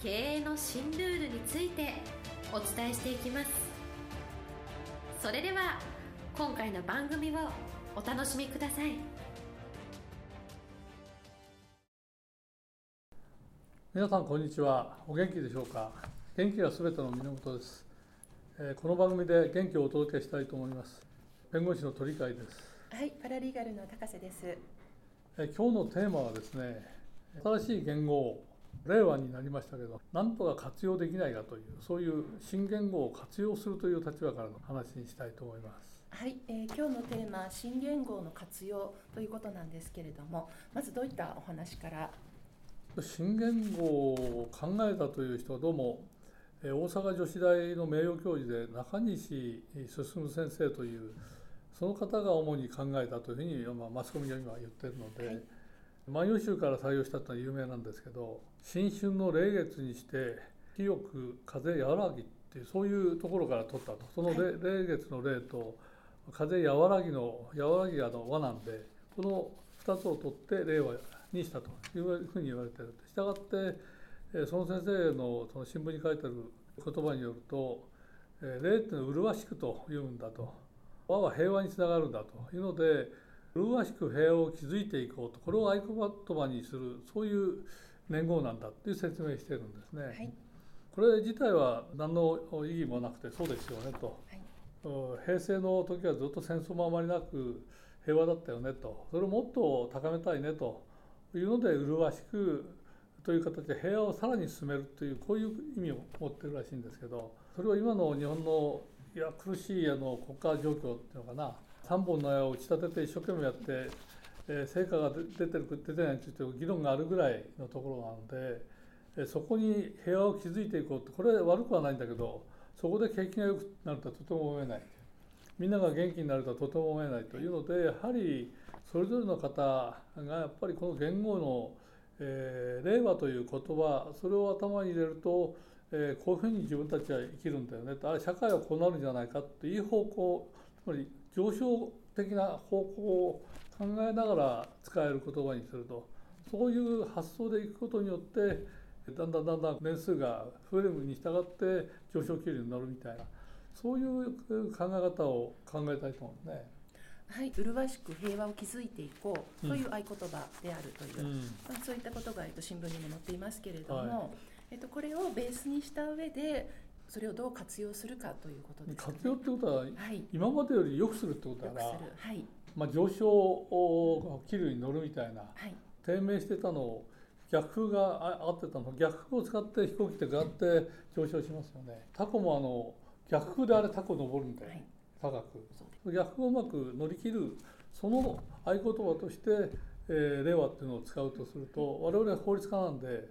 経営の新ルールについてお伝えしていきます。それでは今回の番組をお楽しみください。皆さんこんにちは。お元気でしょうか？元気がすべての源です、えー、この番組で元気をお届けしたいと思います。弁護士の鳥飼です。はいパラリーガルの高瀬です、えー、今日のテーマはですね新しい言語令和になりましたけどなんとか活用できないかというそういう新言語を活用するという立場からの話にしたいと思います。はい、えー、今日のテーマ新言語の活用ということなんですけれどもまずどういったお話から？新言語を考えたという人はどうも大阪女子大の名誉教授で中西進先生というその方が主に考えたというふうに、まあ、マスコミは今言ってるので、はい万葉集から採用したというのは有名なんですけど新春の霊月にして清く風和らぎっていうそういうところから取ったと。その霊,、月の霊と風和らぎの和らぎがの和なんでこの2つを取って令和にしたというふうに言われているしたがってその先生のその新聞に書いてある言葉によると霊っていうのは麗しくというんだと。和は平和につながるんだと。いうので麗しく平和を築いていこうとこれを合言葉にするそういう年号なんだっていう説明してるんですね。はい、これ自体は何の意義もなくてそうですよねと、はい、平成の時はずっと戦争もあまりなく平和だったよねと。それをもっと高めたいねと。いうので麗しくという形で平和をさらに進めるというこういう意味を持ってるらしいんですけどそれを今の日本のいや苦しいあの国家状況っていうのかな3本の矢を打ち立てて一生懸命やって、えー、成果が出てる出てないについて議論があるぐらいのところなので、えー、そこに平和を築いていこうってこれは悪くはないんだけどそこで景気が良くなるとはとても思えない。みんなが元気になるとはとても思えないというのでやはりそれぞれの方がやっぱりこの言語の、えー、令和という言葉それを頭に入れると、えー、こういうふうに自分たちは生きるんだよね。あれ社会はこうなるんじゃないかっていう方向つまり上昇的な方向を考えながら使える言葉にするとそういう発想でいくことによってだんだんだんだん年数が増えるに従って上昇気流に乗るみたいなそういう考え方を考えたいと思うんですね。はい、麗しく平和を築いていこうという合言葉であるという、うん、まあ、そういったことが、えっと、新聞にも載っていますけれども、はい、えっと、これをベースにした上でそれをどう活用するかということです、ね、活用ってことは、はい、今までより良くするってことだから、はい、まあ、上昇気流に乗るみたいな、はい、低迷してたのを逆風があってたの逆風を使って飛行機ってガって上昇しますよね。タコもあの逆風であれタコ登るんで、はい、高く。逆風をうまく乗り切るその合言葉として、えー、令和っていうのを使うとすると我々は法律家なんで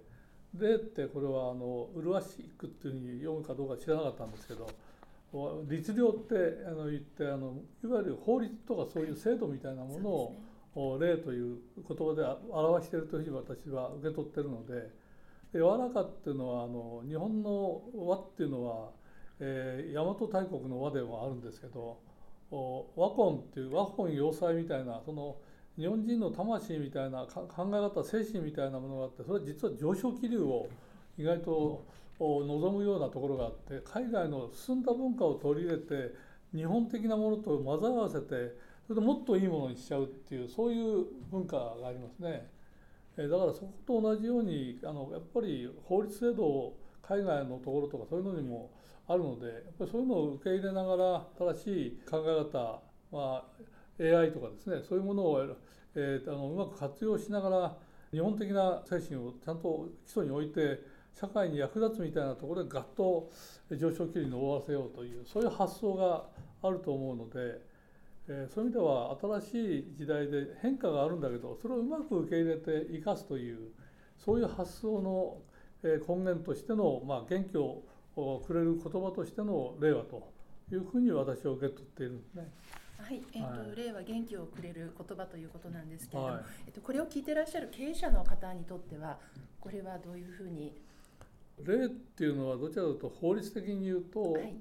でってこれはあの麗しくっていうふうに読むかどうか知らなかったんですけど律令ってあの言ってあのいわゆる法律とかそういう制度みたいなものを、例という言葉で表しているというふうに私は受け取ってるので柔らかっていうのはあの日本の和っていうのは、えー、大和大国の和でもあるんですけど和魂っていう和魂要塞みたいなその日本人の魂みたいな考え方精神みたいなものがあってそれは実は上昇気流を意外と望むようなところがあって海外の進んだ文化を取り入れて日本的なものと混ぜ合わせてそれでもっといいものにしちゃうっていうそういう文化がありますね。だからそこと同じようにあのやっぱり法律制度を海外のところとかそういうのにもあるのでやっぱりそういうのを受け入れながら新しい考え方、まあ、AI とかですねそういうものを、えー、あのうまく活用しながら日本的な精神をちゃんと基礎に置いて社会に役立つみたいなところでガッと上昇気流に終わせようというそういう発想があると思うので、えー、そういう意味では新しい時代で変化があるんだけどそれをうまく受け入れて生かすというそういう発想の根源としての、まあ、元気をくれる言葉としての令和というふうに私は受け取っているんですね。はい、えーと、はい、令和元気をくれる言葉ということなんですけれども、はい、えっと、これを聞いてらっしゃる経営者の方にとってはこれはどういうふうに？令っていうのはどちらかというと法律的に言うと、はい、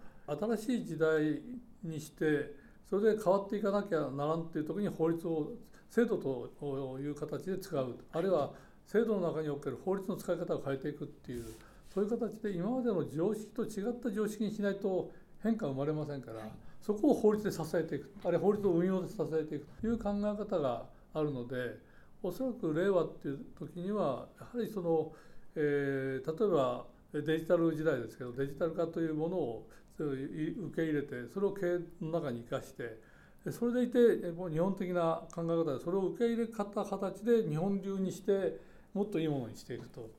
新しい時代にしてそれで変わっていかなきゃならんっていう時に法律を制度という形で使う。あるいは制度の中における法律の使い方を変えていくっていうそういう形で今までの常識と違った常識にしないと変化生まれませんから、はい、そこを法律で支えていく。あるいは法律の運用で支えていく。という考え方があるのでおそらく令和っていう時にはやはりその、えー、例えばデジタル時代ですけどデジタル化というものを受け入れてそれを経営の中に生かしてそれでいてもう日本的な考え方でそれを受け入れ方形で日本流にしてもっといいものにしていくと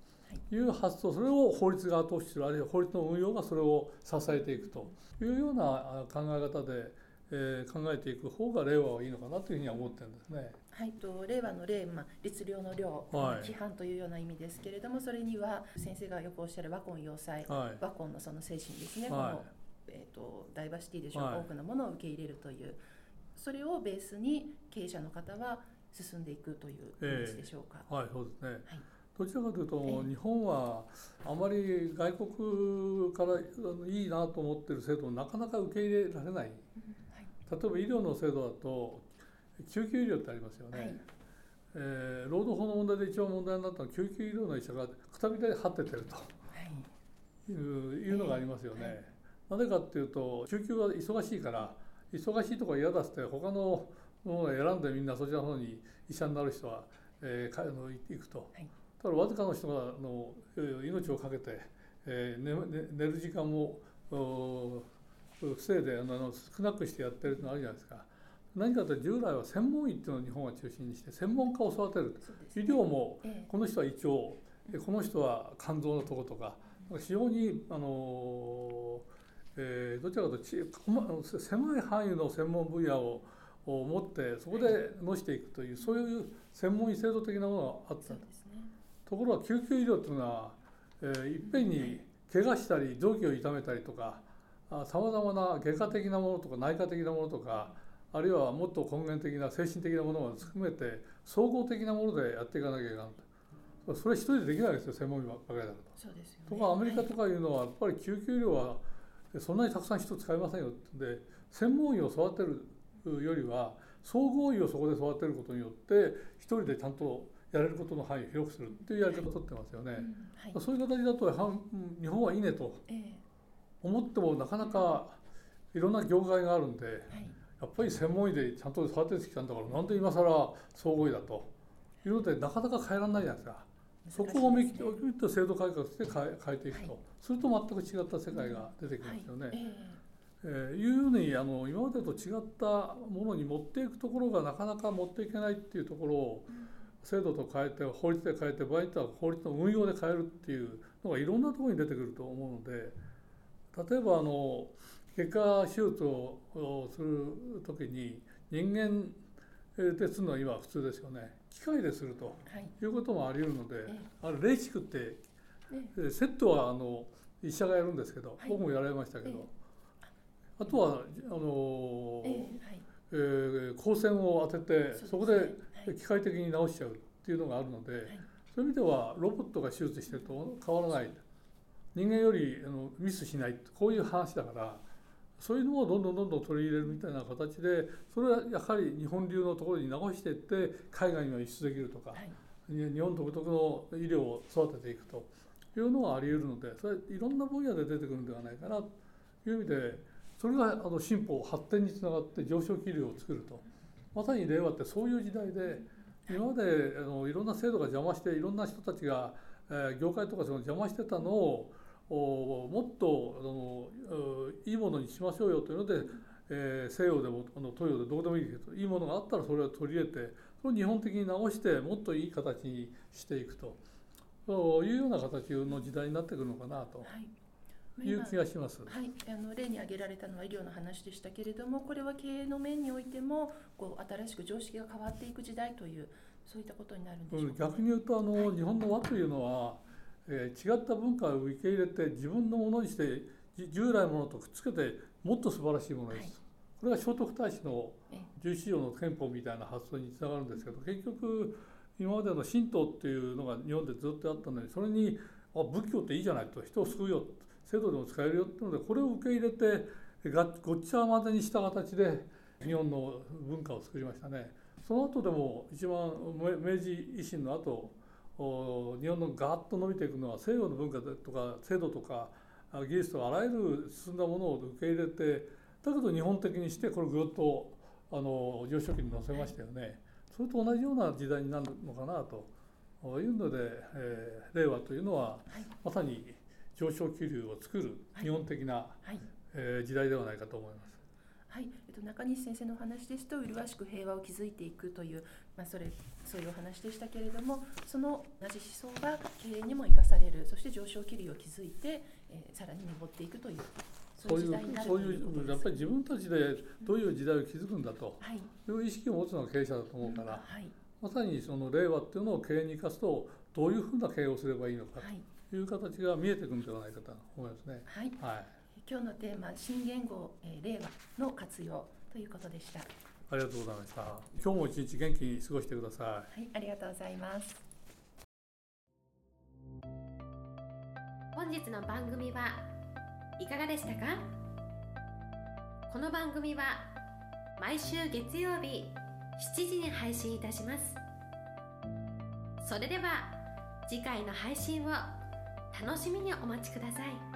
いう発想それを法律が後押しするあるいは法律の運用がそれを支えていくというような考え方で、えー、考えていく方が令和はいいのかなというふうには思ってるんですね。はいと令和の令、まあ、律令の量、はい、規範というような意味ですけれどもそれには先生がよくおっしゃる和魂要塞、はい、和魂のその精神ですね、はい、この、えーと、ダイバーシティでしょうか、多くのものを受け入れるという。それをベースに経営者の方は進んでいくというイメージでしょうか。えー、はいそうですね、はいどちらかというと日本はあまり外国からいいなと思ってる制度をなかなか受け入れられない、例えば医療の制度だと救急医療ってありますよね、はい、えー、労働法の問題で一番問題になったのは救急医療の医者がくたびれ張っててると、はい、いうのがありますよね。な、ぜ、かっていうと救急は忙しいから忙しいとこ嫌だって他のものを選んでみんなそちらの方に医者になる人は、えー、行くと。はいただわずかの人がの命を懸けて、えー、寝寝る時間も防いであの少なくしてやってるのあるじゃないですか。何かというと従来は専門医っていうのを日本は中心にして専門家を育てる、医療もこの人は胃腸この人は肝臓のとことか非常にあの、えー、どちらかというと狭い範囲の専門分野を持ってそこでのしていくというそういう専門医制度的なものがあった。んです。ところが救急医療っていうのは、えー、いっぺんに怪我したり臓器を痛めたりとかさまざまな外科的なものとか内科的なものとかあるいはもっと根源的な精神的なものを含めて総合的なものでやっていかなきゃいけないとそれ一人でできないですよ専門医ばかりだと。そうですよね、とかアメリカとかいうのはやっぱり救急医療はそんなにたくさん人使いませんよで専門医を育てるよりは総合医をそこで育てることによって一人でちゃんとやれることの範囲を広くするっていうやり方をとってますよね、はい、そういう形だと日本はいいねと思ってもなかなかいろんな業界があるんで、はい、やっぱり専門医でちゃんと育ててきたんだからなんで今更総合医だというのでなかなか変えられないじゃないですか。そこを思い切って制度改革して変え変えていくと、はい、すると全く違った世界が出てきますよね。はい、えー、いうようにあの今までと違ったものに持っていくところがなかなか持っていけないっていうところを、うん制度と変えて法律で変えて場合によっては法律の運用で変えるっていうのがいろんなところに出てくると思うので例えばあの外科手術をする時に人間でするのは今普通ですよね。機械でするとい。うこともあり得るので、あれレーシックって、セットはあの医者がやるんですけど、僕もやられましたけど、あとはあの、えー、光線を当ててそこで機械的に直しちゃうっていうのがあるので、はい、そういう意味ではロボットが手術してると変わらない。人間よりあのミスしないこういう話だからそういうのをどんどんどんどん取り入れるみたいな形でそれはやはり日本流のところに直していって海外には輸出できるとか、はい、日本独特の医療を育てていくと。いうのはあり得るのでそれいろんな分野で出てくるんではないかな。という意味でそれがあの進歩発展につながって上昇気流を作ると。まさに令和ってそういう時代で今まであのいろんな制度が邪魔していろんな人たちが、えー、業界とかその邪魔してたのをおもっとあのいいものにしましょうよというので、えー、西洋でもあの東洋でどうでもいいけどいいものがあったらそれを取り入れてそれを日本的に直してもっといい形にしていくとそういうような形の時代になってくるのかなと。はいいう気がします。はい、あの例に挙げられたのは医療の話でしたけれども、これは経営の面においてもこう新しく常識が変わっていく時代というそういったことになるんでしょうか、ね、逆に言うとあの、はい、日本の和というのは、えー、違った文化を受け入れて自分のものにして従来のものとくっつけてもっと素晴らしいものにする、はい、これが聖徳太子の14条の憲法みたいな発想につながるんですけど結局今までの神道っていうのが日本でずっとあったのにそれにあ仏教っていいじゃないと人を救うよ制度でも使えるよっていうのでこれを受け入れてごっちゃ混ぜにした形で日本の文化を作りましたね。その後でも一番明治維新の後日本のガーッと伸びていくのは西洋の文化とか制度とか技術とかあらゆる進んだものを受け入れてだけど日本的にしてこれぐっとあの上昇期に載せましたよね。それと同じような時代になるのかなというので、えー、令和というのは、はい、まさに上昇気流を作る日本的な、はい、えー、時代ではないかと思います。はい、えっと、中西先生のお話ですと麗しく平和を築いていくという、まあ、それそういうお話でしたけれどもその同じ思想が経営にも生かされる。そして上昇気流を築いて、えー、さらに上っていくというそういうそういうやっぱり自分たちでどういう時代を築くんだとい。う意識を持つのが経営者だと思うから、はい、まさにその令和っていうのを経営に生かすとどういうふうな経営をすればいいのか。という形が見えてくるんではないかと思いますね。はい、はい。今日のテーマ新言語、えー、令和の活用ということでした。ありがとうございました。今日も一日元気に過ごしてください。はいありがとうございます。本日の番組はいかがでしたか？この番組は毎週月曜日7時に配信いたします。それでは次回の配信を楽しみにお待ちください。